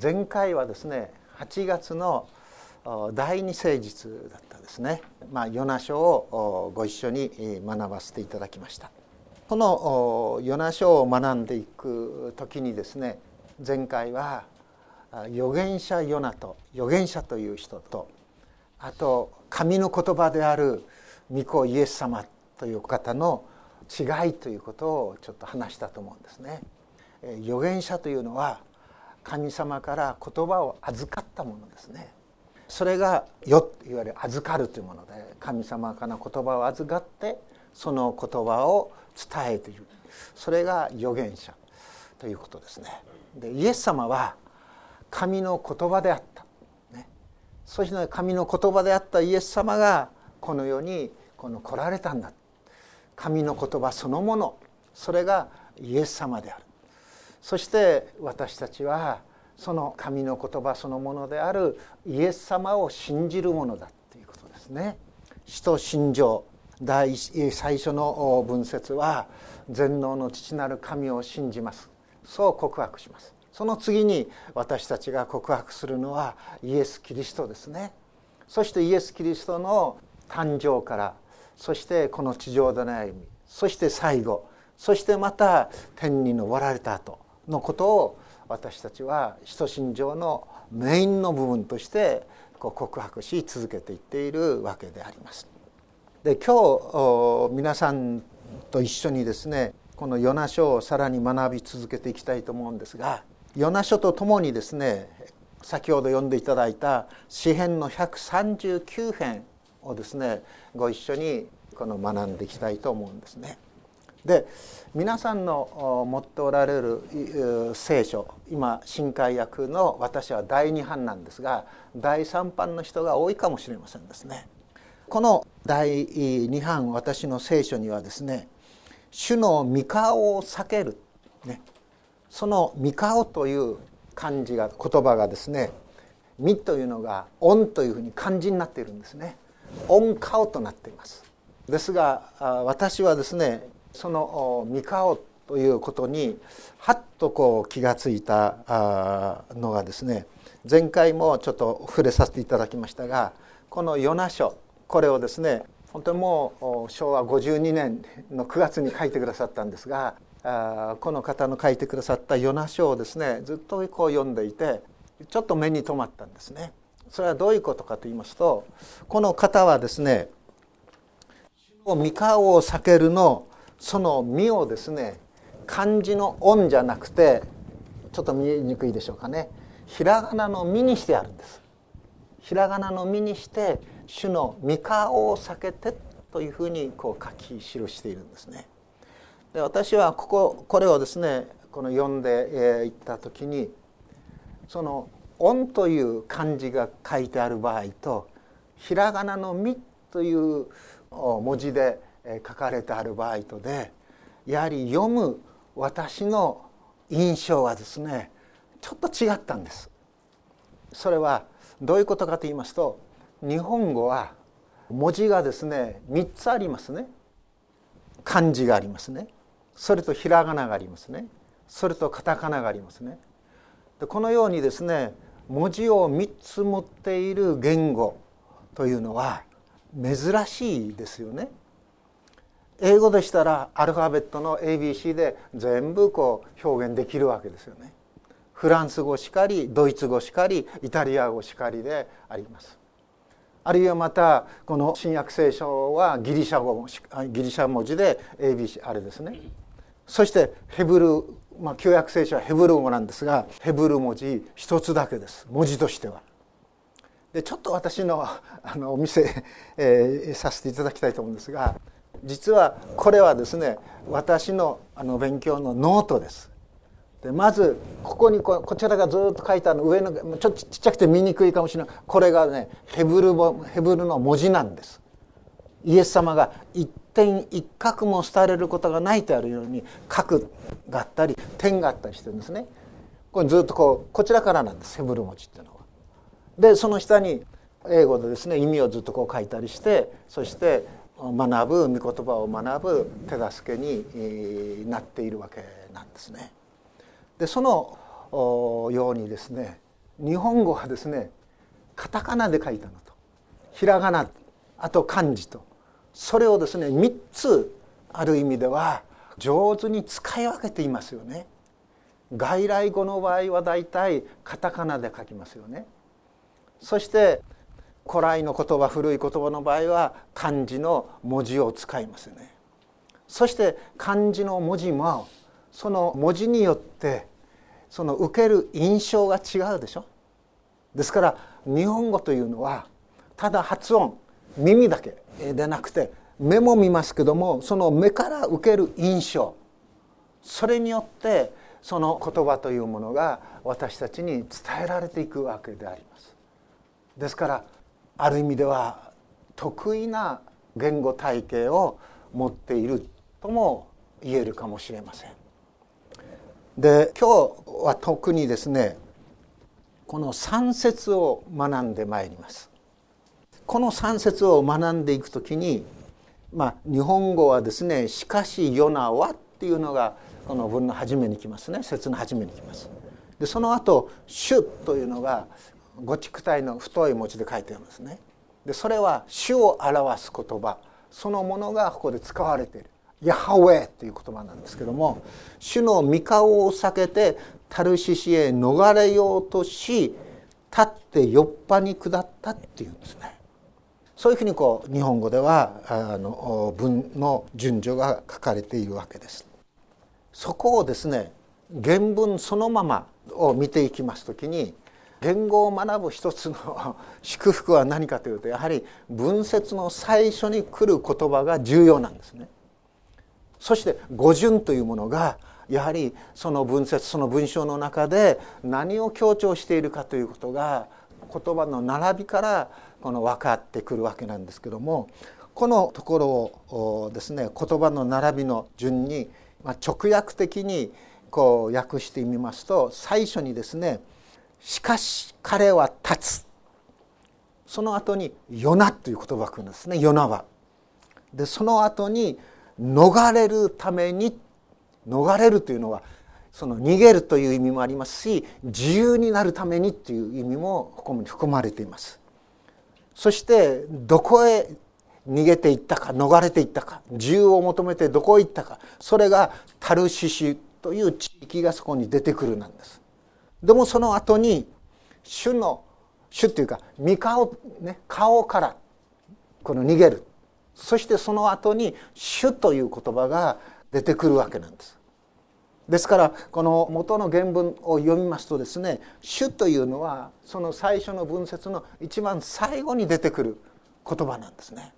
前回はですね8月の第二聖日だったですね、まあ、ヨナ書をご一緒に学ばせていただきましたこのヨナ書を学んでいく時にですね前回は預言者ヨナと預言者という人とあと神の言葉である御子イエス様という方の違いということをちょっと話したと思うんですね。預言者というのは神様から言葉を預かったものですね。それが「よ」いわゆる預かるというもので神様から言葉を預かってその言葉を伝えている。それが預言者ということですね。でイエス様は神の言葉であった、ね、そして神の言葉であったイエス様がこの世にこの来られたんだ。神の言葉そのもの。それがイエス様である。そして私たちはその神の言葉そのものであるイエス様を信じるものだということですね。使徒信条。第最初の文節は全能の父なる神を信じます。そう告白します。その次に私たちが告白するのはイエス・キリストですね。そしてイエス・キリストの誕生からそしてこの地上での歩みそして最後そしてまた天に昇られた後のことを私たちは使徒信条のメインの部分として告白し続けていっているわけであります。で今日皆さんと一緒にですねこの「ヨナ書」をさらに学び続けていきたいと思うんですが「ヨナ書」とともにですね先ほど読んでいただいた詩編の139編をですねご一緒にこの学んでいきたいと思うんですね。で皆さんの持っておられる聖書今新海訳の私は第2版なんですが第3版の人が多いかもしれませんですね。この第2版私の聖書にはですね「主の御顔を避ける」ねその「御顔」という漢字が言葉がですね「御」というのが「恩」というふうに漢字になっているんですね。恩顔となっていますですが私はですねその三顔ということにはっとこう気が付いたのがですね前回もちょっと触れさせていただきましたがこの「ヨナ書」これをですね本当にもう昭和52年の9月に書いてくださったんですがこの方の書いてくださった「ヨナ書」をですねずっとこう読んでいてちょっと目に留まったんですね。それはどういうことかと言いますとこの方はですね「三顔を避ける」のその「身」をですね漢字の「音」じゃなくてちょっと見えにくいでしょうかねひらがなの「身」にしてあるんです。ひらがなの「身」にして「主の三顔を避けて」というふうにこう書き記しているんですね。で私はこここれをですねこの読んでいった時にその「音」という漢字が書いてある場合とひらがなの「み」という文字で書かれてある場合とでやはり読む私の印象はですねちょっと違ったんです。それはどういうことかと言いますと日本語は文字がですね3つありますね漢字がありますねそれとひらがながありますねそれとカタカナがありますねでこのようにですね文字を3つ持っている言語というのは珍しいですよね。英語でしたらアルファベットの ABC で全部こう表現できるわけですよね。フランス語しかりドイツ語しかりイタリア語しかりであります。あるいはまたこの新約聖書はギリシャ語ギリシャ文字で ABC あれですね。そしてヘブルまあ、旧約聖書はヘブル語なんですがヘブル文字一つだけです文字としては。でちょっと私のあのお見せ、えー、させていただきたいと思うんですが実はこれはですね私のあの勉強のノートです。でまずここにここちらがずっと書いてある上のちょっとちっちゃくて見にくいかもしれないこれがねヘブルヘブルの文字なんです。イエス様が一点一角も廃れることがないとあるように角があったり点があったりしてるんですねこれずっとこうこちらからなんですヘブル文字っていうのは。でその下に英語でですね意味をずっとこう書いたりしてそして学ぶ御言葉を学ぶ手助けになっているわけなんですね。でそのようにですね日本語はですねカタカナで書いたのとひらがなあと漢字とそれをですね3つある意味では上手に使い分けていますよね。外来語の場合はだいたいカタカナで書きますよね。そして古来の言葉古い言葉の場合は漢字の文字を使いますよね。そして漢字の文字もその文字によってその受ける印象が違うでしょ？ですから日本語というのはただ発音耳だけでなくて目も見ますけどもその目から受ける印象それによってその言葉というものが私たちに伝えられていくわけであります。ですからある意味では得意な言語体系を持っているとも言えるかもしれません。で今日は特にですねこの三節を学んでまいります。この三節を学んでいくときに、まあ、日本語はですね「しかしヨナは」っていうのがこの文の初めに来ますね節の初めに来ます。でその後「主」というのが五畜体の太い文字で書いてありますね。でそれは主を表す言葉そのものがここで使われている。ヤハウェという言葉なんですけども主の御顔を避けてタルシシへ逃れようとし立って酔っぱに下ったっていうんですね。そういうふうにこう日本語ではあの文の順序が書かれているわけです。そこをですね原文そのままを見ていきますときに言を学ぶ一つの祝福は何かというとやはり文節の最初に来る言葉が重要なんですね。そして語順というものがやはりその文節その文章の中で何を強調しているかということが言葉の並びからこの分かってくるわけなんですけどもこのところをですね言葉の並びの順に直訳的にこう訳してみますと最初にですね「しかし彼は立つ」その後に「ヨナ」という言葉が来るんですね「ヨナは」でその後に「逃れるために」逃れるというのはその逃げるという意味もありますし自由になるためにという意味もここに含まれています。そしてどこへ逃げていったか逃れていったか自由を求めてどこへ行ったかそれがタルシシという地域がそこに出てくるなんです。でもその後に主の主っていうか三顔ね顔からこの逃げるそしてその後に主という言葉が出てくるわけなんですですからこの元の原文を読みますとですね「主」というのはその最初の文節の一番最後に出てくる言葉なんですね。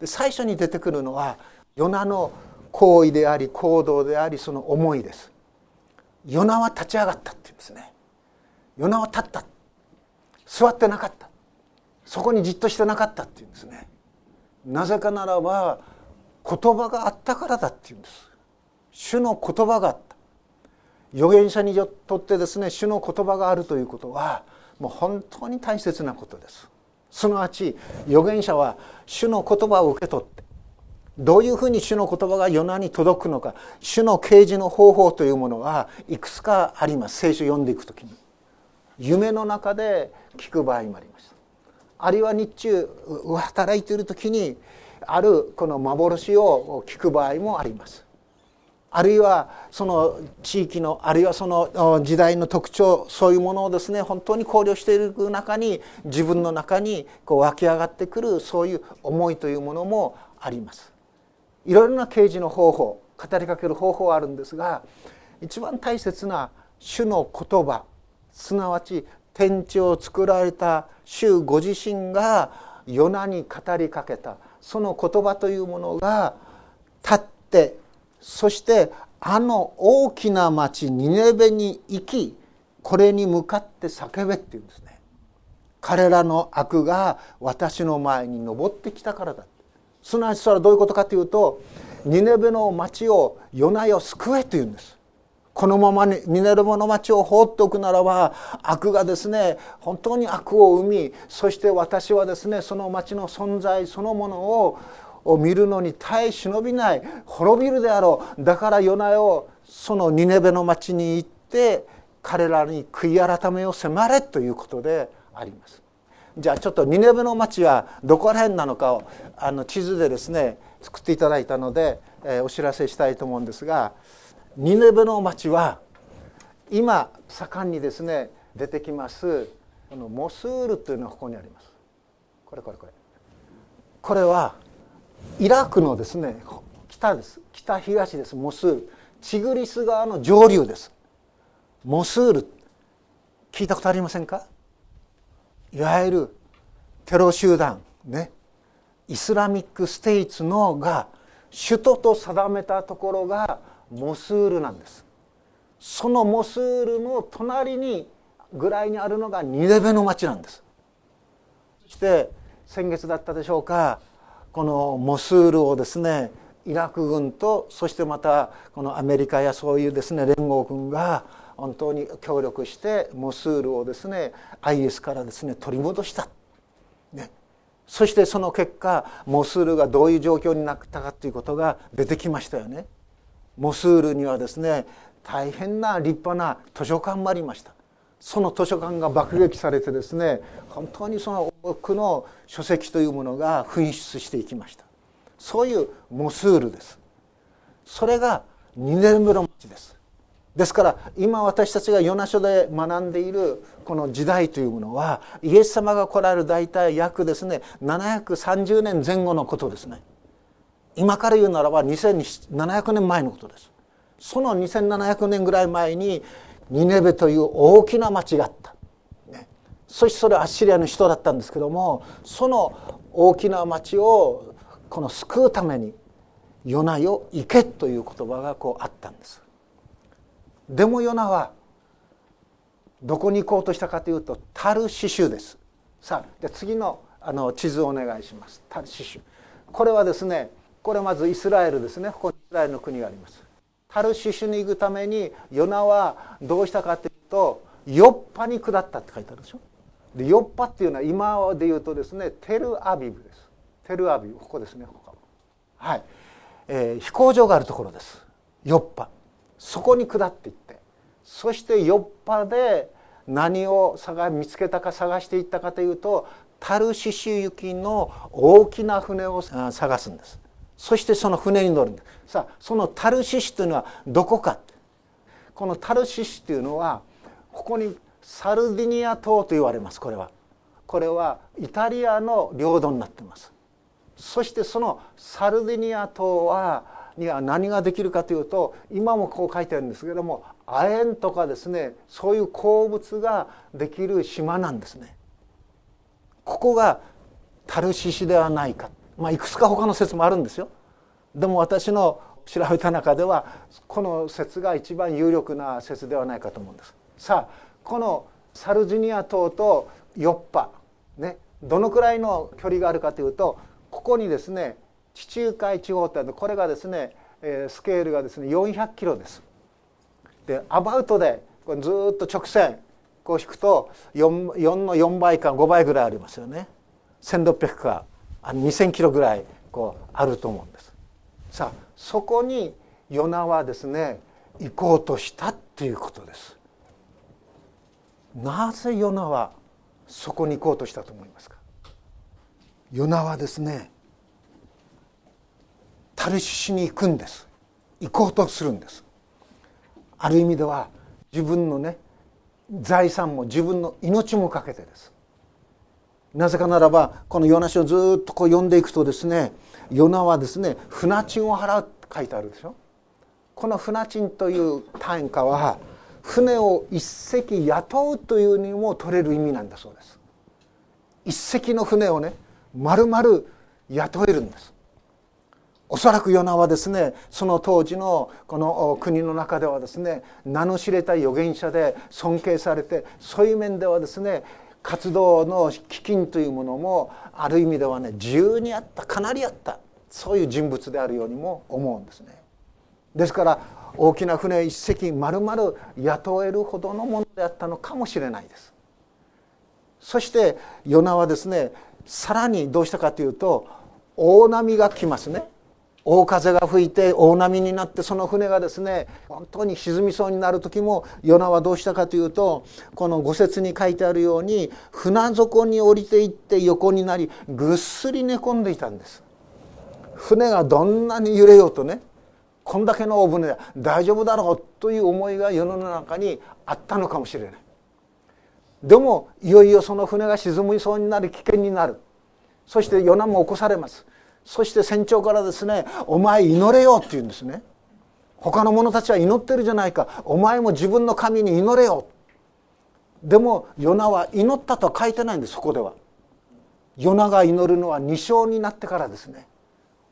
で最初に出てくるのはヨナの行為であり行動でありその思いです。ヨナは立ち上がったっていうんですね。ヨナは立った座ってなかったそこにじっとしてなかったっていうんですね。なぜかならば言葉があったからだっていうんです。主の言葉があった。預言者にとってですね主の言葉があるということはもう本当に大切なことですすなわち預言者は主の言葉を受け取ってどういうふうに主の言葉が世ナに届くのか主の啓示の方法というものはいくつかあります聖書を読んでいくときに夢の中で聞く場合もありますあるいは日中働いている時にあるこの幻を聞く場合もありますあるいはその地域のあるいはその時代の特徴そういうものをですね本当に考慮している中に自分の中にこう湧き上がってくるそういう思いというものもあります。いろいろな啓示の方法語りかける方法はあるんですが一番大切な主の言葉すなわち天地を作られた主ご自身がヨナに語りかけた。その言葉というものが立ってそしてあの大きな町ニネベに行きこれに向かって叫べって言うんですね。彼らの悪が私の前に登ってきたからだ。すなわちそれはどういうことかというとニネベの町を夜な夜救えというんです。このままにニネベの町を放っておくならば悪がですね本当に悪を生みそして私はですねその町の存在そのものをを見るのに耐え忍びない滅びるであろう。だから夜な夜そのニネベの町に行って彼らに悔い改めを迫れということであります。じゃあちょっとニネベの町はどこら辺なのかをあの地図でですね作っていただいたので、えー、お知らせしたいと思うんですがニネベの町は今盛んにですね出てきますこのモスールというのはここにあります。これこれこれ。これはイラクのですね北です。北東です。モスール。チグリス川の上流です。モスール。聞いたことありませんか？いわゆるテロ集団。ね。イスラミックステイツのが首都と定めたところがモスールなんです。そのモスールの隣にぐらいにあるのがニネベの町なんです。そして先月だったでしょうかこのモスールをですねイラク軍とそしてまたこのアメリカやそういうですね連合軍が本当に協力してモスールをですね IS からですね取り戻した、ね、そしてその結果モスールがどういう状況になったかということが出てきましたよね。モスールにはですね大変な立派な図書館もありました。その図書館が爆撃されてですね本当にその多くの書籍というものが噴出していきました。そういうモスールです。それが2年目の町です。ですから今私たちがヨナ書で学んでいるこの時代というものはイエス様が来られる大体約ですね730年前後のことですね。今から言うならば2700年前のことです。その2700年ぐらい前にニネベという大きな町があった、ね、そしてそれはアッシリアの人だったんですけどもその大きな町をこの救うために「ヨナよ行け」という言葉がこうあったんです。でもヨナはどこに行こうとしたかというとタルシシュです。さあで次のあの地図をお願いします。タルシシュ。これはですねこれまずイスラエルですね。ここにイスラエルの国があります。タルシシュに行くためにヨナはどうしたかというとヨッパに下ったって書いてあるでしょ。でヨッパっていうのは今で言うとですねテルアビブです。テルアビブここですねここ。はい、えー、飛行場があるところです。ヨッパ。そこに下っていって。そしてヨッパで何を探見つけたか探していったかというとタルシシュ行きの大きな船を探すんです。そしてその船に乗るんですさあそのタルシシというのはどこか。このタルシシというのはここにサルディニア島と言われます。これは。これはイタリアの領土になっています。そしてそのサルディニア島はには何ができるかというと今もこう書いてあるんですけども亜鉛とかですねそういう鉱物ができる島なんですね。ここがタルシシではないか、まあ、いくつか他の説もあるんですよ。でも私の調べた中ではこの説が一番有力な説ではないかと思うんです。さあこのサルジニア島とヨッパねどのくらいの距離があるかというとここにですね地中海地方ってこれがですねスケールがですね400キロです。でアバウトでこれずっと直線こう引くと 4, 4の4倍か5倍ぐらいありますよね。1600か2000キロぐらいこうあると思うんです。さあそこにヨナはですね行こうとしたっていうことです。なぜヨナはそこに行こうとしたと思いますか？ヨナはですねタルシシに行くんです行こうとするんですある意味では自分のね財産も自分の命もかけてですなぜかならばこのヨナ書をずっとこう読んでいくとですねヨナはですね船賃を払うって書いてあるでしょ？この船賃という単価は船を一隻雇うというにも取れる意味なんだそうです。一隻の船をね丸々雇えるんです。おそらくヨナはですねその当時のこの国の中ではですね名の知れた預言者で尊敬されてそういう面ではですね活動の基金というものもある意味ではね自由にあったかなりあったそういう人物であるようにも思うんですね。ですから大きな船一隻丸々雇えるほどのものであったのかもしれないです。そしてヨナはですねさらにどうしたかというと大波が来ますね大風が吹いて大波になってその船がですね本当に沈みそうになる時もヨナはどうしたかというとこの五節に書いてあるように船底に降りていって横になりぐっすり寝込んでいたんです。船がどんなに揺れようとねこんだけの大船で大丈夫だろうという思いが世の中にあったのかもしれない。でもいよいよその船が沈みそうになる危険になる。そしてヨナも起こされます。そして船長からですね「お前祈れよ」って言うんですね。他の者たちは祈ってるじゃないか。お前も自分の神に祈れよ。でもヨナは祈ったとは書いてないんですそこでは。ヨナが祈るのは2章になってからですね。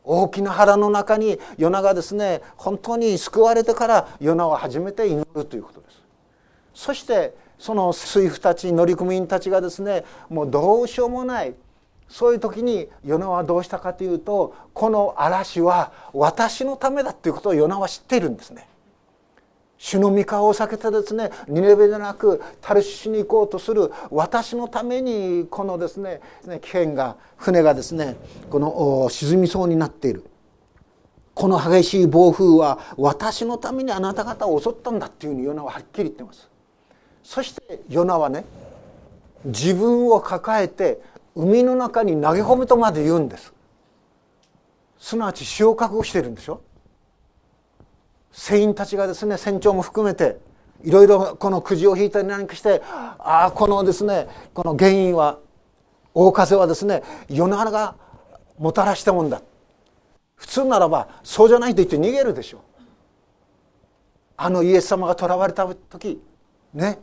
大きな腹の中にヨナがですね本当に救われてからヨナは初めて祈るということです。そしてその水夫たち乗組員たちがですねもうどうしようもないそういう時にヨナはどうしたかというとこの嵐は私のためだということをヨナは知っているんですね。主の御顔を避けてですねニネベでなくタルシシに行こうとする私のためにこのですね危険が船がですねこの沈みそうになっているこの激しい暴風は私のためにあなた方を襲ったんだっていうふうにヨナははっきり言ってますそしてヨナはね自分を抱えて海の中に投げ込むとまで言うんです。すなわち死を覚悟してるんでしょ。船員たちがですね船長も含めていろいろこのくじを引いたり何かしてああこのですねこの原因は大風はですね夜長がもたらしたもんだ。普通ならばそうじゃないと言って逃げるでしょ。あのイエス様が囚われた時ね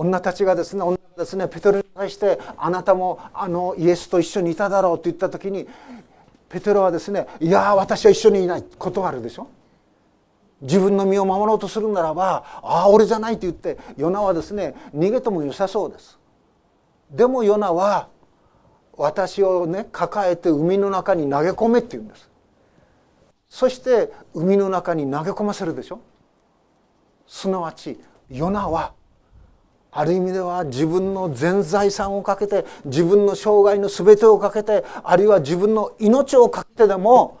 女たちがですね女ですねペテロに対してあなたもあのイエスと一緒にいただろうと言った時にペテロはですねいや私は一緒にいない。断るでしょ？自分の身を守ろうとするならばああ俺じゃないと言ってヨナはですね逃げても良さそうです。でもヨナは私をね抱えて海の中に投げ込めって言うんです。そして海の中に投げ込ませるでしょ？すなわちヨナはある意味では自分の全財産をかけて自分の生涯の全てをかけてあるいは自分の命をかけてでも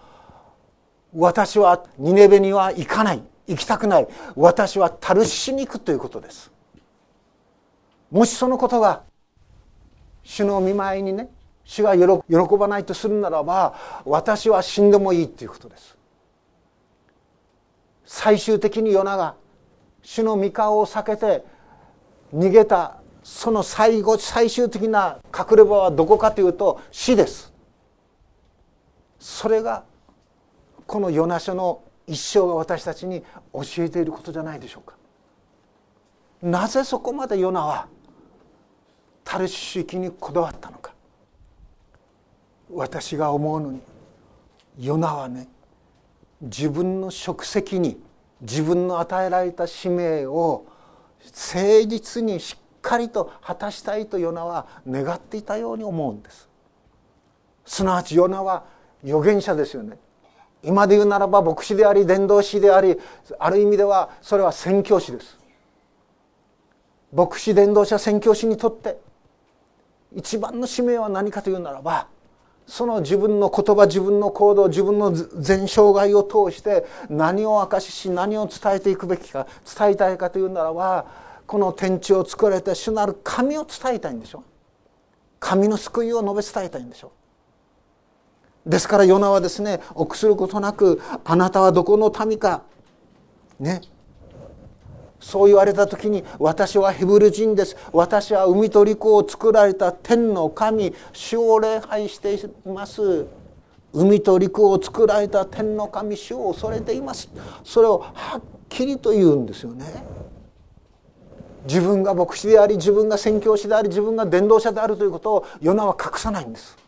私はニネベには行かない行きたくない私はタルシに行くということです。もしそのことが主の見舞いにね主が喜ばないとするならば私は死んでもいいということです。最終的にヨナが主の御顔を避けて逃げたその最後最終的な隠れ場はどこかというと死です。それがこのヨナ書の一生が私たちに教えていることじゃないでしょうか。なぜそこまでヨナはタルシュにこだわったのか。私が思うのにヨナはね自分の職責に自分の与えられた使命を誠実にしっかりと果たしたいとヨナは願っていたように思うんです。すなわちヨナは預言者ですよね。今で言うならば牧師であり伝道師でありある意味ではそれは宣教師です。牧師伝道者宣教師にとって一番の使命は何かというならばその自分の言葉自分の行動自分の全生涯を通して何を明かしし何を伝えていくべきか伝えたいかというならばこの天地を作られた主なる神を伝えたいんでしょ？神の救いを述べ伝えたいんでしょ？ですからヨナはですね臆することなくあなたはどこの民かねそう言われた時に私はヘブル人です。私は海と陸を作られた天の神。主を礼拝しています。海と陸を作られた天の神。主を恐れています。それをはっきりと言うんですよね。自分が牧師であり自分が宣教師であり自分が伝道者であるということをヨナは隠さないんです。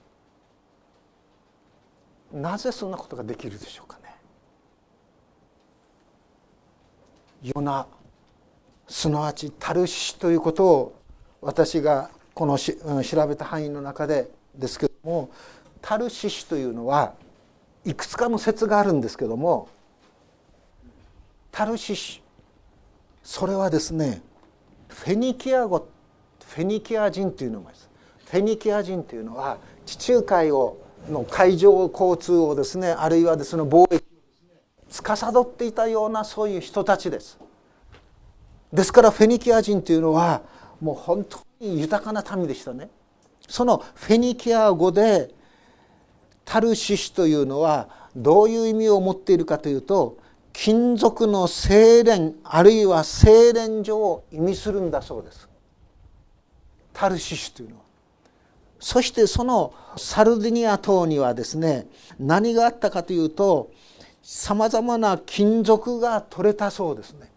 なぜそんなことができるでしょうかね。ヨナすなわちタルシシということを私がこのし調べた範囲の中でですけどもタルシシというのはいくつかの説があるんですけどもタルシシそれはですねフェニキア語フェニキア人というのがです。フェニキア人というのは地中海をの海上交通をですねあるいはですね貿易を司っていたようなそういう人たちです。ですからフェニキア人というのはもう本当に豊かな民でしたね。そのフェニキア語でタルシシというのはどういう意味を持っているかというと金属の精錬あるいは精錬所を意味するんだそうです。タルシシというのは。そしてそのサルディニア島にはですね何があったかというとさまざまな金属が取れたそうですね。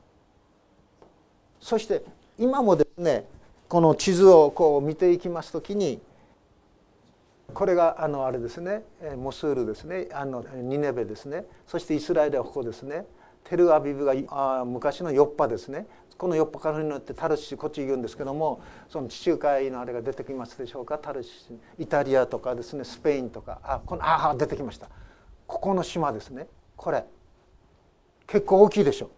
そして今もですねこの地図をこう見ていきますときにこれがあのあれですねモスールですねあのニネベですねそしてイスラエルはここですねテルアビブがあ昔のヨッパですねこのヨッパからによってタルシこっち言うんですけどもその地中海のあれが出てきますでしょうか？タルシイタリアとかですねスペインとかあこのあ出てきました。ここの島ですね。これ結構大きいでしょう。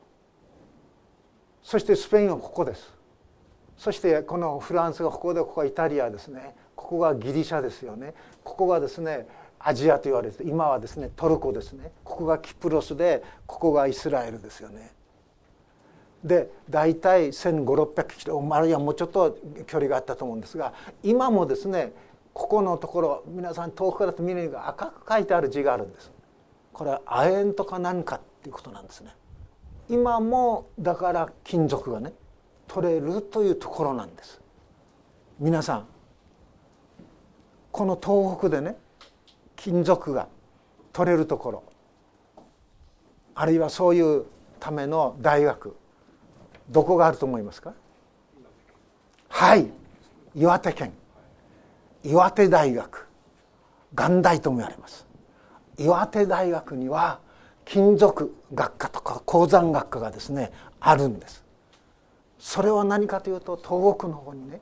そしてスペインはここです。そしてこのフランスがここでここはイタリアですね。ここがギリシャですよね。ここがですねアジアと言われて今はですねトルコですね。ここがキプロスでここがイスラエルですよね。で大体1500600キロあるいはもうちょっと距離があったと思うんですが今もですねここのところ皆さん遠くからと見るが赤く書いてある字があるんです。これは亜鉛とか何かっていうことなんですね。今もだから金属がね取れるというところなんです。皆さんこの東北でね金属が取れるところあるいはそういうための大学どこがあると思いますか？はい岩手県。岩手大学。元大とも言われます。岩手大学には金属学科とか鉱山学科がですねあるんです。それは何かというと東北の方にね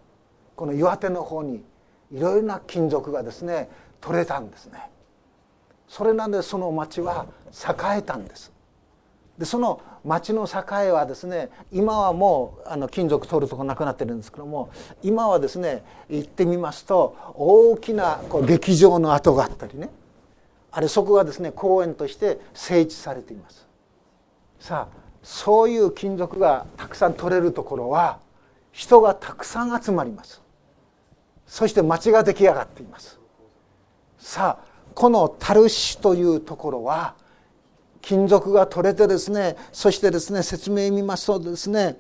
この岩手の方にいろいろな金属がですね取れたんですね。それなんでその町は栄えたんです。でその町の栄はですね今はもうあの金属取るとこなくなってるんですけども今はですね行ってみますと大きなこう劇場の跡があったりねあれそこがですね公園として整地されています。さあそういう金属がたくさん取れるところは人がたくさん集まります。そして町が出来上がっています。さあこのタルシというところは金属が取れてですねそしてですね説明見ますとですね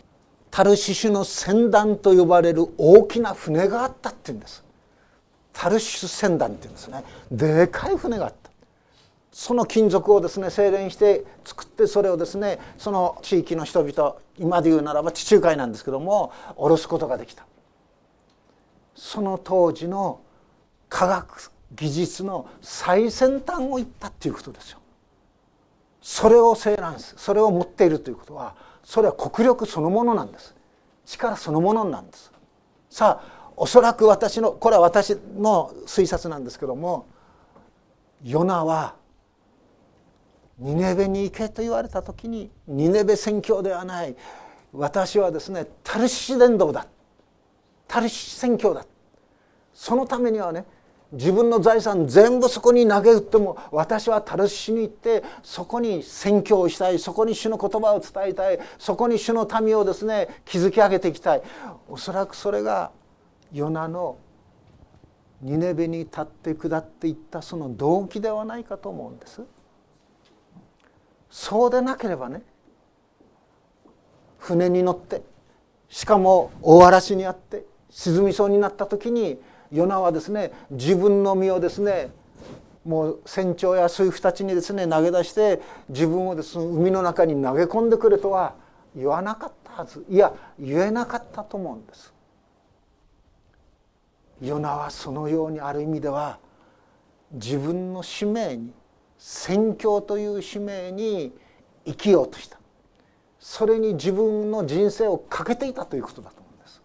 タルシシュの船団と呼ばれる大きな船があったっていうんです。タルシュ船団っていうんですね。でかい船があった。その金属をですね精錬して作ってそれをですねその地域の人々今で言うならば地中海なんですけども下ろすことができた。その当時の科学技術の最先端を言ったっていうことですよ。それを精錬すそれを持っているということはそれは国力そのものなんです。力そのものなんです。さあおそらく私のこれは私の推察なんですけどもヨナはニネベに行けと言われた時にニネベ宣教ではない私はですねタルシシ伝道だ。タルシシ宣教だ。そのためにはね自分の財産全部そこに投げ打っても私はタルシに行ってそこに宣教をしたいそこに主の言葉を伝えたいそこに主の民をですね築き上げていきたい。おそらくそれがヨナのニネベに立って下っていったその動機ではないかと思うんです。そうでなければね船に乗ってしかも大嵐にあって沈みそうになった時にヨナはですね自分の身をですねもう船長や水夫たちにですね投げ出して自分をですね海の中に投げ込んでくれとは言わなかったはずいや言えなかったと思うんです。ヨナはそのようにある意味では自分の使命に宣教という使命に生きようとした。それに自分の人生をかけていたということだと思うんです。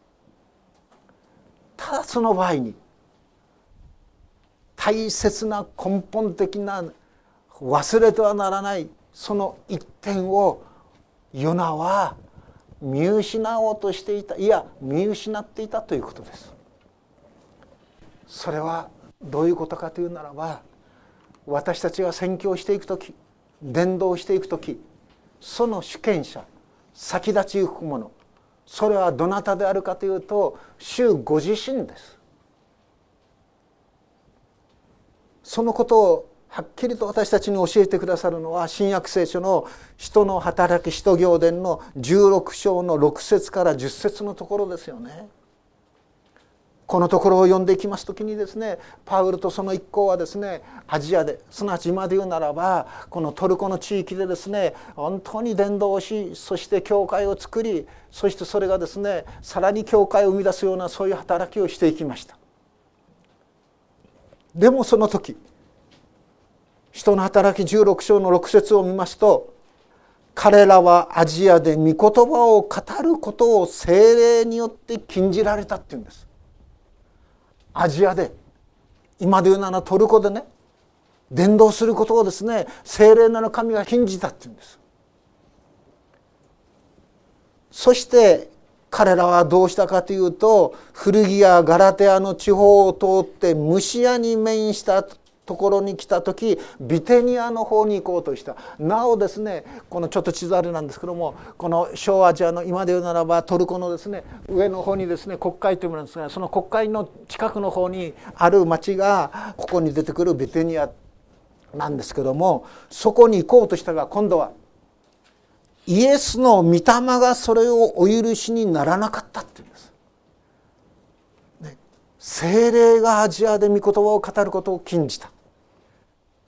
ただその場合に大切な根本的な忘れてはならないその一点をヨナは見失おうとしていたいや見失っていたということです。それはどういうことかというならば私たちが宣教していく時伝道していく時その主権者先立ちゆくものそれはどなたであるかというと主ご自身ですそのことをはっきりと私たちに教えてくださるのは新約聖書の「人の働き使徒行伝」の16章の6節から10節のところですよね。このところを読んでいきます時にですねパウルとその一行はですねアジアですなわち今で言うならばこのトルコの地域でですね本当に伝道しそして教会を作りそしてそれがですねさらに教会を生み出すようなそういう働きをしていきました。でもその時人の働き16章の6節を見ますと彼らはアジアで御言葉を語ることを精霊によって禁じられたっていうんですアジアで今で言うならトルコでね伝道することをですね精霊なる神が禁じたっていうんです。そして彼らはどうしたかというと古着やガラテアの地方を通ってムシアに面したところに来た時ビテニアの方に行こうとしたなおですねこのちょっと地図あれなんですけどもこの小アジアの今で言うならばトルコのですね上の方にですね国会というものなんですがその国会の近くの方にある町がここに出てくるビテニアなんですけどもそこに行こうとしたが今度はイエスの御霊がそれをお許しにならなかったっていうんです。精霊がアジアで御言葉を語ることを禁じた。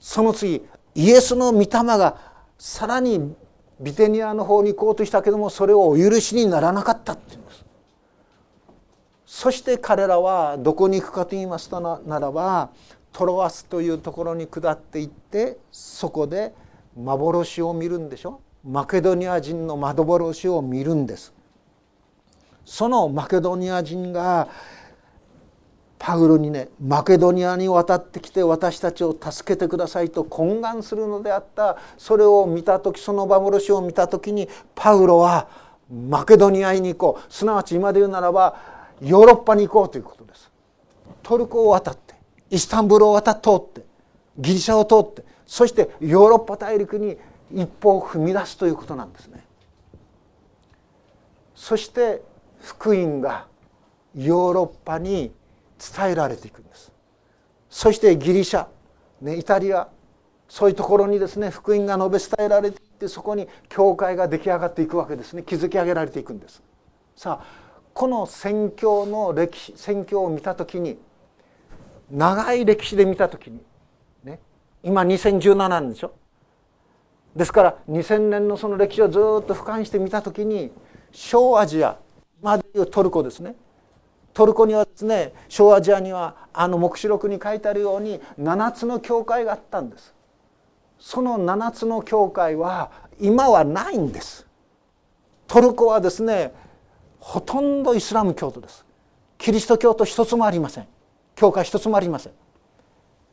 その次イエスの御霊がさらにビテニアの方に行こうとしたけどもそれをお許しにならなかったっていうんです。そして彼らはどこに行くかと言いますとならばトロワスというところに下っていってそこで幻を見るんでしょ？マケドニア人の幻を見るんです。そのマケドニア人がパウロにねマケドニアに渡ってきて私たちを助けてくださいと懇願するのであった。それを見た時その幻を見た時にパウロはマケドニアに行こう。すなわち今で言うならばヨーロッパに行こうということです。トルコを渡ってイスタンブールを渡って通ってギリシャを通ってそしてヨーロッパ大陸に一歩を踏み出すということなんですね。そして福音がヨーロッパに伝えられていくんです。そしてギリシャ、ね、イタリアそういうところにですね福音が述べ伝えられていってそこに教会が出来上がっていくわけですね。築き上げられていくんです。さあこの宣教の歴史宣教を見た時に長い歴史で見た時にね今2017年でしょ？ですから2000年のその歴史をずっと俯瞰して見た時に小アジアまでいうトルコですね。トルコにはですね小アジアにはあの黙示録に書いてあるように7つの教会があったんです。その7つの教会は今はないんです。トルコはですねほとんどイスラム教徒です。キリスト教徒一つもありません。教会一つもありません。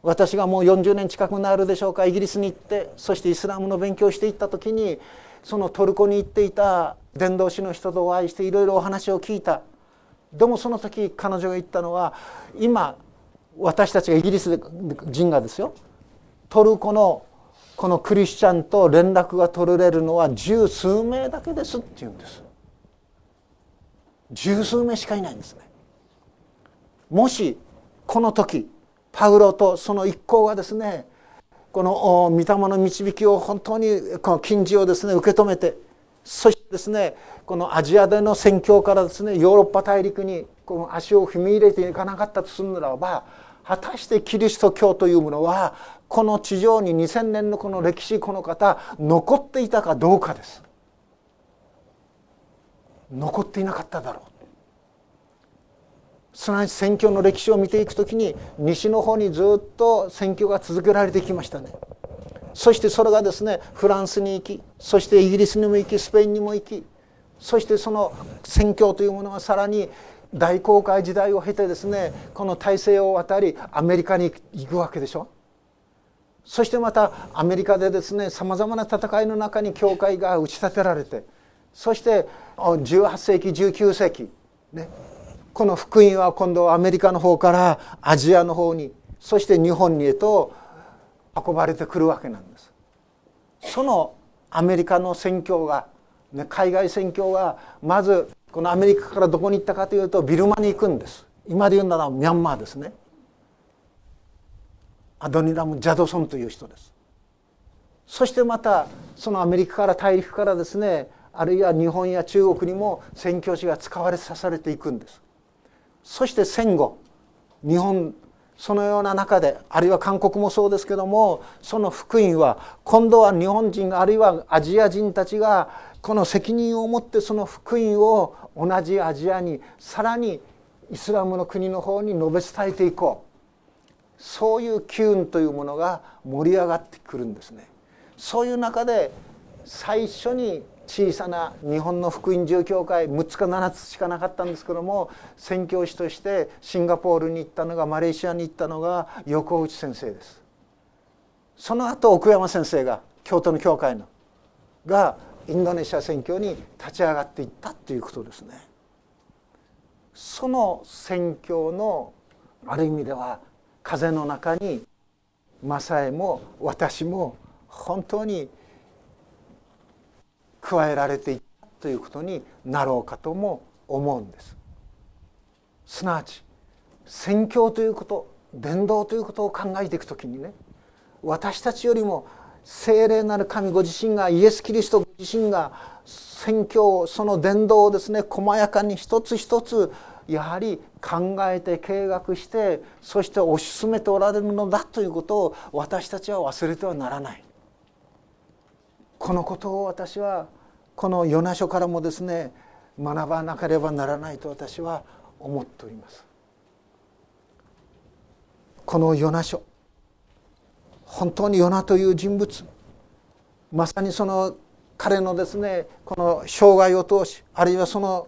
私がもう40年近くなるでしょうかイギリスに行ってそしてイスラムの勉強していった時にそのトルコに行っていた伝道師の人とお会いしていろいろお話を聞いた。でもその時彼女が言ったのは今私たちがイギリス人がですよ。トルコのこのクリスチャンと連絡が取れるのは十数名だけですって言うんです。十数名しかいないんですね。もしこの時パウロとその一行がですねこの御霊の導きを本当にこの禁じをですね受け止めてそしてですねこのアジアでの宣教からですねヨーロッパ大陸にこの足を踏み入れていかなかったとするならば果たしてキリスト教というものはこの地上に2000年のこの歴史この方残っていたかどうかです。残っていなかっただろう。すなわち宣教の歴史を見ていくときに西の方にずっと宣教が続けられてきましたね。そしてそれがですねフランスに行きそしてイギリスにも行きスペインにも行きそしてその宣教というものがさらに大航海時代を経てですねこの大西洋を渡りアメリカに行くわけでしょ。そしてまたアメリカでですねさまざまな戦いの中に教会が打ち立てられてそして18世紀19世紀ねこの福音は今度アメリカの方からアジアの方にそして日本にへと運ばれてくるわけなんです。そのアメリカの宣教が、ね、海外宣教がまずこのアメリカからどこに行ったかというとビルマに行くんです。今で言うならミャンマーですね。アドニラム・ジャドソンという人です。そしてまたそのアメリカから大陸からですねあるいは日本や中国にも宣教師が使われさされていくんです。そして戦後日本そのような中であるいは韓国もそうですけどもその福音は今度は日本人あるいはアジア人たちがこの責任を持ってその福音を同じアジアにさらにイスラムの国の方に述べ伝えていこうそういう機運というものが盛り上がってくるんですね。そういう中で最初に小さな日本の福音住教会6つか7つしかなかったんですけども宣教師としてシンガポールに行ったのがマレーシアに行ったのが横内先生です。その後奥山先生が京都の教会のがインドネシア宣教に立ち上がっていったということですね。その宣教のある意味では風の中にマサエも私も本当に加えられていったということになろうかとも思うんです。すなわち宣教ということ伝道ということを考えていく時にね私たちよりも聖霊なる神ご自身がイエス・キリストご自身が宣教その伝道をですね細やかに一つ一つやはり考えて計画してそして推し進めておられるのだということを私たちは忘れてはならない。このことを私はこのヨナ書からもですね学ばなければならないと私は思っております。このヨナ書本当にヨナという人物まさにその彼のですねこの生涯を通しあるいはその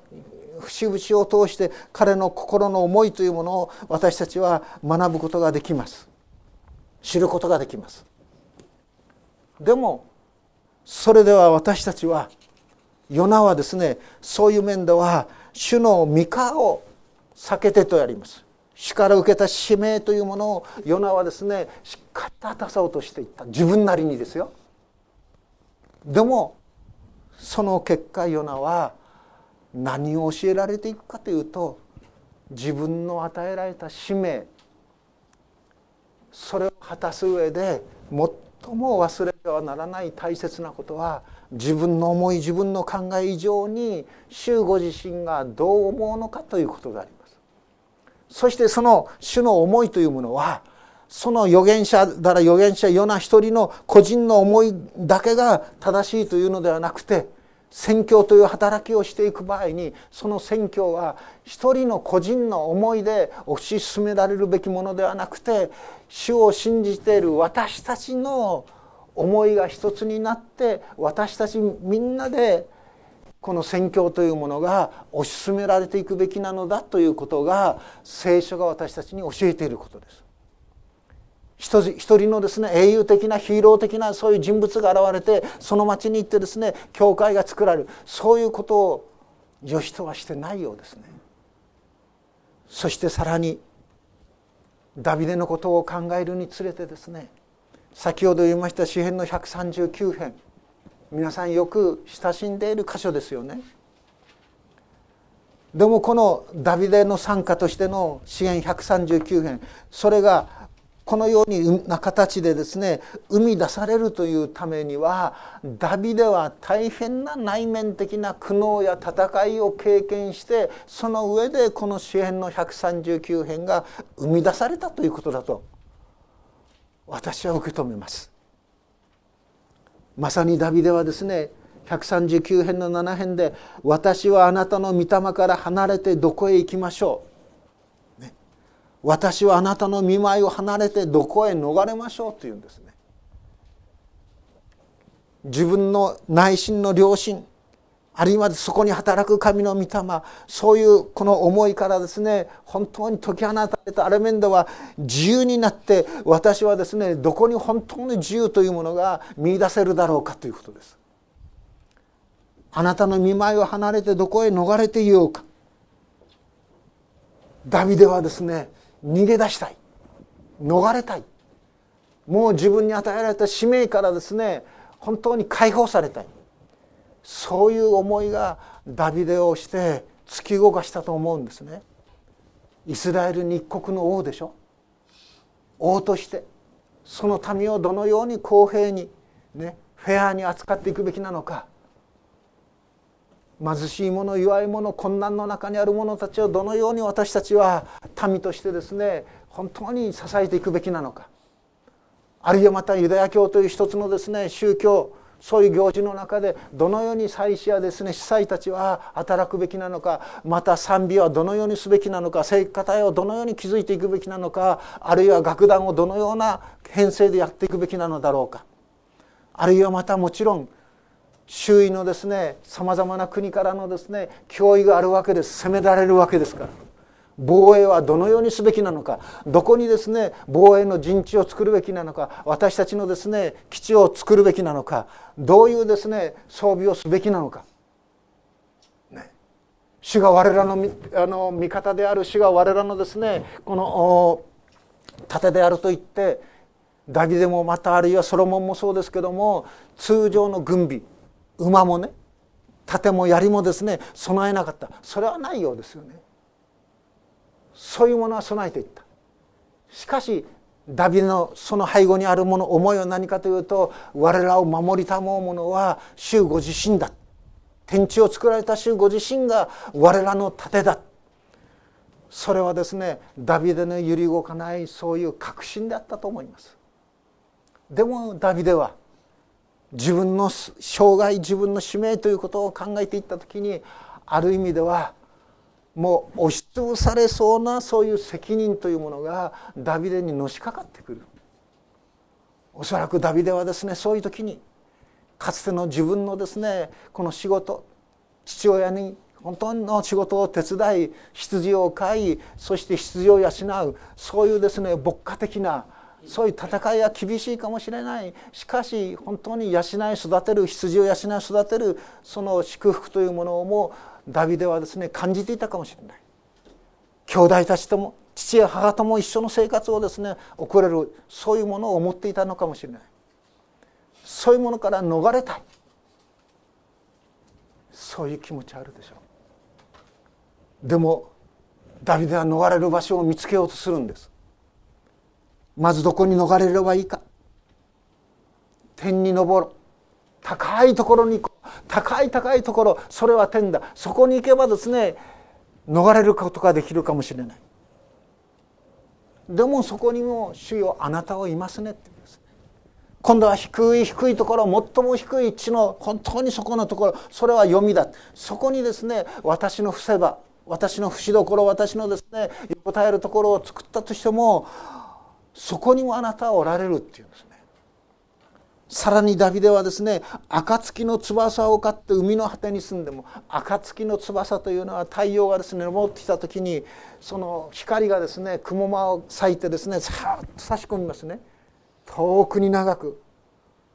節々を通して彼の心の思いというものを私たちは学ぶことができます。知ることができます。でもそれでは私たちはヨナはですね。そういう面では主の御顔を避けてとやります。主から受けた使命というものをヨナはですね。しっかりと果たそうとしていった。自分なりにですよ。でもその結果ヨナは何を教えられていくかというと自分の与えられた使命。それを果たす上で最も忘れてはならない大切なことは自分の思い自分の考え以上に主ご自身がどう思うのかということであります。そしてその主の思いというものはその預言者だら預言者ヨナ一人の個人の思いだけが正しいというのではなくて宣教という働きをしていく場合にその宣教は一人の個人の思いで推し進められるべきものではなくて主を信じている私たちの思いが一つになって私たちみんなでこの宣教というものが推し進められていくべきなのだということが聖書が私たちに教えていることです。一人のですね英雄的なヒーロー的なそういう人物が現れてその町に行ってですね教会が作られるそういうことを義とはしてないようですね。そしてさらにダビデのことを考えるにつれてですね先ほど言いました詩篇の139編皆さんよく親しんでいる箇所ですよね。でもこのダビデの参加としての詩篇139編それがこのような形でですね生み出されるというためにはダビデは大変な内面的な苦悩や戦いを経験してその上でこの詩篇の139編が生み出されたということだと私は受け止めます。まさにダビデはですね139編の7編で「私はあなたの御霊から離れてどこへ行きましょう」私はあなたの見舞いを離れてどこへ逃れましょうというんですね。自分の内心の良心。あるいはそこに働く神の御霊そういうこの思いからですね本当に解き放たれたある面では自由になって私はですねどこに本当に自由というものが見いだせるだろうかということです。あなたの見舞いを離れてどこへ逃れていようか。ダビデはですね逃げ出したい。逃れたい。もう自分に与えられた使命からですね本当に解放されたい。そういう思いがダビデをして突き動かしたと思うんですね。イスラエル日国の王でしょ？王としてその民をどのように公平にねフェアに扱っていくべきなのか。貧しい者弱い者困難の中にある者たちをどのように私たちは民としてですね本当に支えていくべきなのか。あるいはまたユダヤ教という一つのですね宗教そういう行事の中でどのように祭司やですね司祭たちは働くべきなのかまた賛美はどのようにすべきなのか聖歌隊をどのように築いていくべきなのかあるいは楽団をどのような編成でやっていくべきなのだろうか。あるいはまたもちろん周囲のですねさまざまな国からのですね脅威があるわけです。責められるわけですから。防衛はどのようにすべきなのかどこにですね防衛の陣地を作るべきなのか私たちのですね基地を作るべきなのかどういうですね装備をすべきなのか、ね、主が我らのあの味方である主が我らのですねこの盾であると言ってダビデもまたあるいはソロモンもそうですけども通常の軍備馬もね盾も槍もですね備えなかった。それはないようですよね。そういうものは備えていった。しかしダビデのその背後にあるもの思いは何かというと我らを守りたもうものは主ご自身だ。天地を作られた主ご自身が我らの盾だ。それはですねダビデの揺り動かないそういう確信であったと思います。でもダビデは自分の生涯自分の使命ということを考えていった時にある意味ではもう押しつぶされそうなそういう責任というものがダビデにのしかかってくる。おそらくダビデはですねそういう時にかつての自分のですねこの仕事父親に本当の仕事を手伝い羊を飼いそして羊を養うそういうですね牧歌的なそういう戦いは厳しいかもしれない。しかし本当に養い育てる羊を養い育てるその祝福というものをもダビデはですね感じていたかもしれない。兄弟たちとも父や母とも一緒の生活をですね送れるそういうものを思っていたのかもしれない。そういうものから逃れたい。そういう気持ちあるでしょう。でもダビデは逃れる場所を見つけようとするんです。まずどこに逃れればいいか。天に昇ろう。高いところに行こう。高い高いところそれは天だ。そこに行けばですね逃れることができるかもしれない。でもそこにも主よあなたはいますねって。言うんです今度は低い低いところ最も低い地の本当にそこのところそれは読みだ。そこにですね私の伏せ場私の節どころ私のですね横たえるところを作ったとしてもそこにもあなたはおられるっていうんですさらにダビデはですね暁の翼を買って海の果てに住んでも暁の翼というのは太陽がですね昇ってきた時にその光がですね雲間を咲いてですねさっと差し込みますね。遠くに長く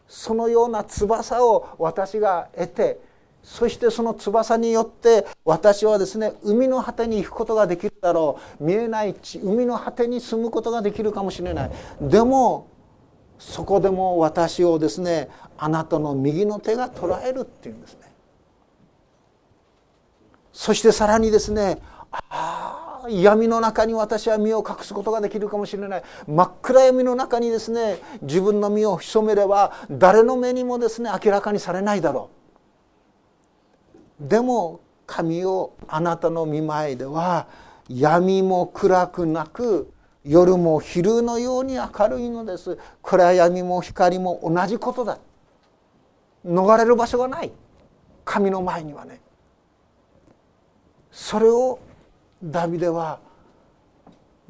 そのような翼を私が得てそしてその翼によって私はですね海の果てに行くことができるだろう。見えない地海の果てに住むことができるかもしれない。でもそこでも私をですねあなたの右の手が捉えるっていうんですね。そしてさらにですねああ闇の中に私は身を隠すことができるかもしれない。真っ暗闇の中にですね自分の身を潜めれば誰の目にもですね明らかにされないだろう。でも神をあなたの見前では闇も暗くなく夜も昼のように明るいのです。暗闇も光も同じことだ。逃れる場所がない。神の前にはね。それをダビデは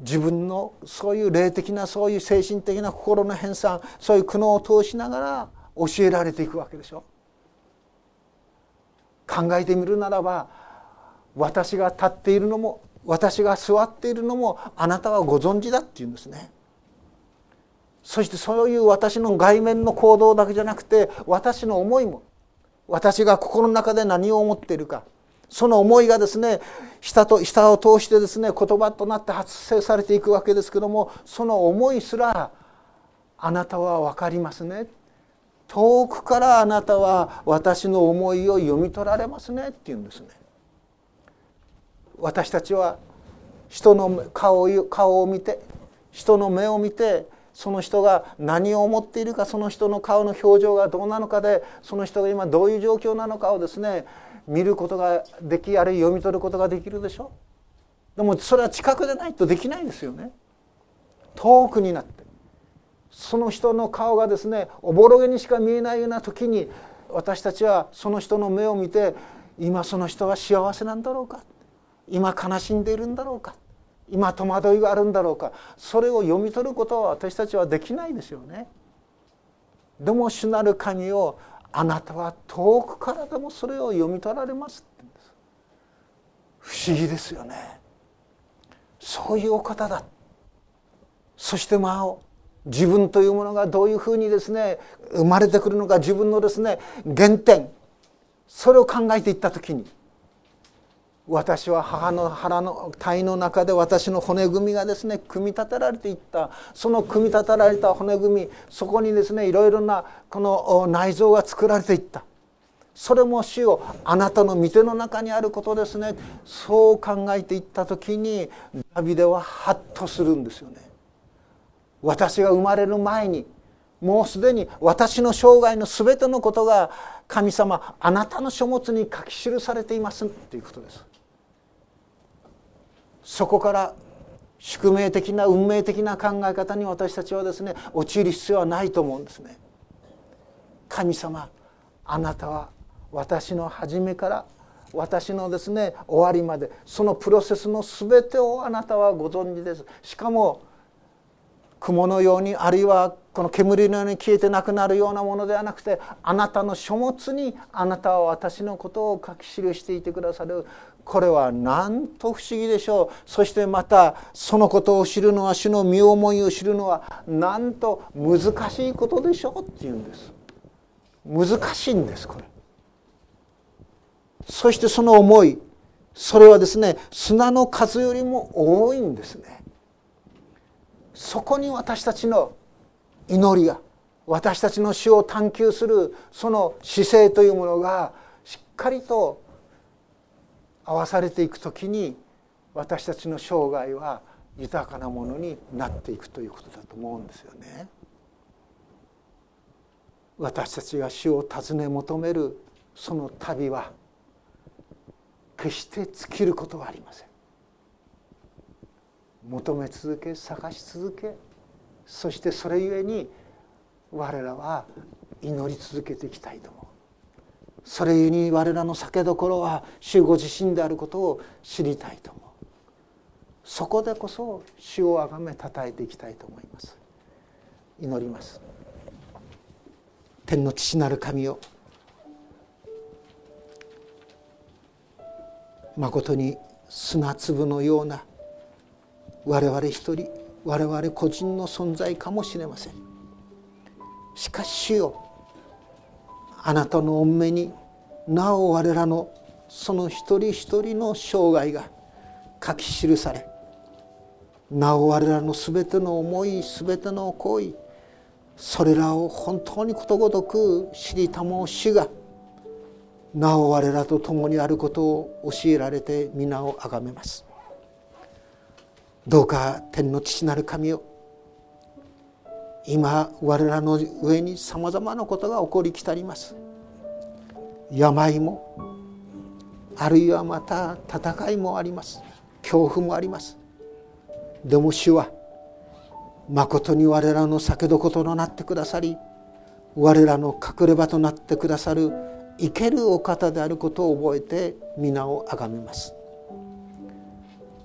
自分のそういう霊的なそういう精神的な心の編纂そういう苦悩を通しながら教えられていくわけでしょ。考えてみるならば私が立っているのも私が座っているのもあなたはご存知だっていうんですね。そしてそういう私の外面の行動だけじゃなくて私の思いも私が心の中で何を思っているかその思いがですね下と下を通してですね言葉となって発生されていくわけですけどもその思いすらあなたは分かりますね。遠くからあなたは私の思いを読み取られますねって言うんですね。私たちは人の顔を顔を見て人の目を見てその人が何を思っているかその人の顔の表情がどうなのかでその人が今どういう状況なのかをですね見ることができあるいは読み取ることができるでしょでもそれは近くでないとできないですよね。遠くになって。その人の顔がですねおぼろげにしか見えないような時に私たちはその人の目を見て今その人は幸せなんだろうか。今悲しんでいるんだろうか？今戸惑いがあるんだろうか？それを読み取ることは私たちはできないですよね。でも主なる神をあなたは遠くからでもそれを読み取られますす。不思議ですよね。そういうお方だ。そしてまあ自分というものがどういうふうにですね生まれてくるのか自分のですね原点。それを考えていった時に私は母の腹の体の中で私の骨組みがですね組み立てられていったその組み立てられた骨組みそこにですねいろいろなこの内臓が作られていったそれも主よあなたの御手の中にあることですねそう考えていった時にダビデはハッとするんですよね。私が生まれる前にもうすでに私の生涯の全てのことが神様あなたの書物に書き記されていますということです。そこから宿命的な運命的な考え方に私たちはですね陥る必要はないと思うんですね。神様あなたは私の初めから私のですね終わりまでそのプロセスの全てをあなたはご存知ですしかも雲のようにあるいはこの煙のように消えてなくなるようなものではなくてあなたの書物にあなたは私のことを書き記していてくださる。これはなんと不思議でしょう。そしてまたそのことを知るのは主の身思いを知るのはなんと難しいことでしょう。っていうんです難しいんですこれ。そしてその思い。それはですね砂の数よりも多いんですね。そこに私たちの祈りが私たちの死を探求するその姿勢というものがしっかりと合わされていく時に私たちの生涯は豊かなものになっていくということだと思うんですよね。私たちが死を尋ね求めるその旅は決して尽きることはありません。求め続け探し続けそしてそれゆえに我らは祈り続けていきたいと思う。それゆえに我らの酒どころは主ご自身であることを知りたいと思う。そこでこそ主をあがめたたえていきたいと思います。祈ります。天の父なる神よまことに砂粒のような我々一人我々個人の存在かもしれません。しかし主よあなたの御目になお我らのその一人一人の生涯が書き記されなお我らの全ての思い全ての行為それらを本当にことごとく知りたもう主がなお我らと共にあることを教えられて皆をあがめます。どうか天の父なる神よ。今我らの上にさまざまなことが起こりきたります。病もあるいはまた戦いもあります。恐怖もあります。でも主はまことに我らの酒どことなってくださり我らの隠れ場となってくださる生けるお方であることを覚えて皆をあがめます。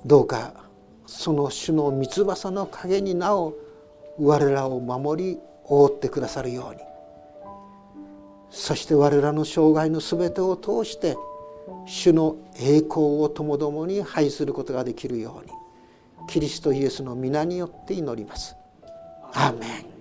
どうかその主の三翼の陰になお我らを守り覆ってくださるようにそして我らの生涯の全てを通して主の栄光をともどもに拝することができるようにキリストイエスの皆によって祈ります。アーメン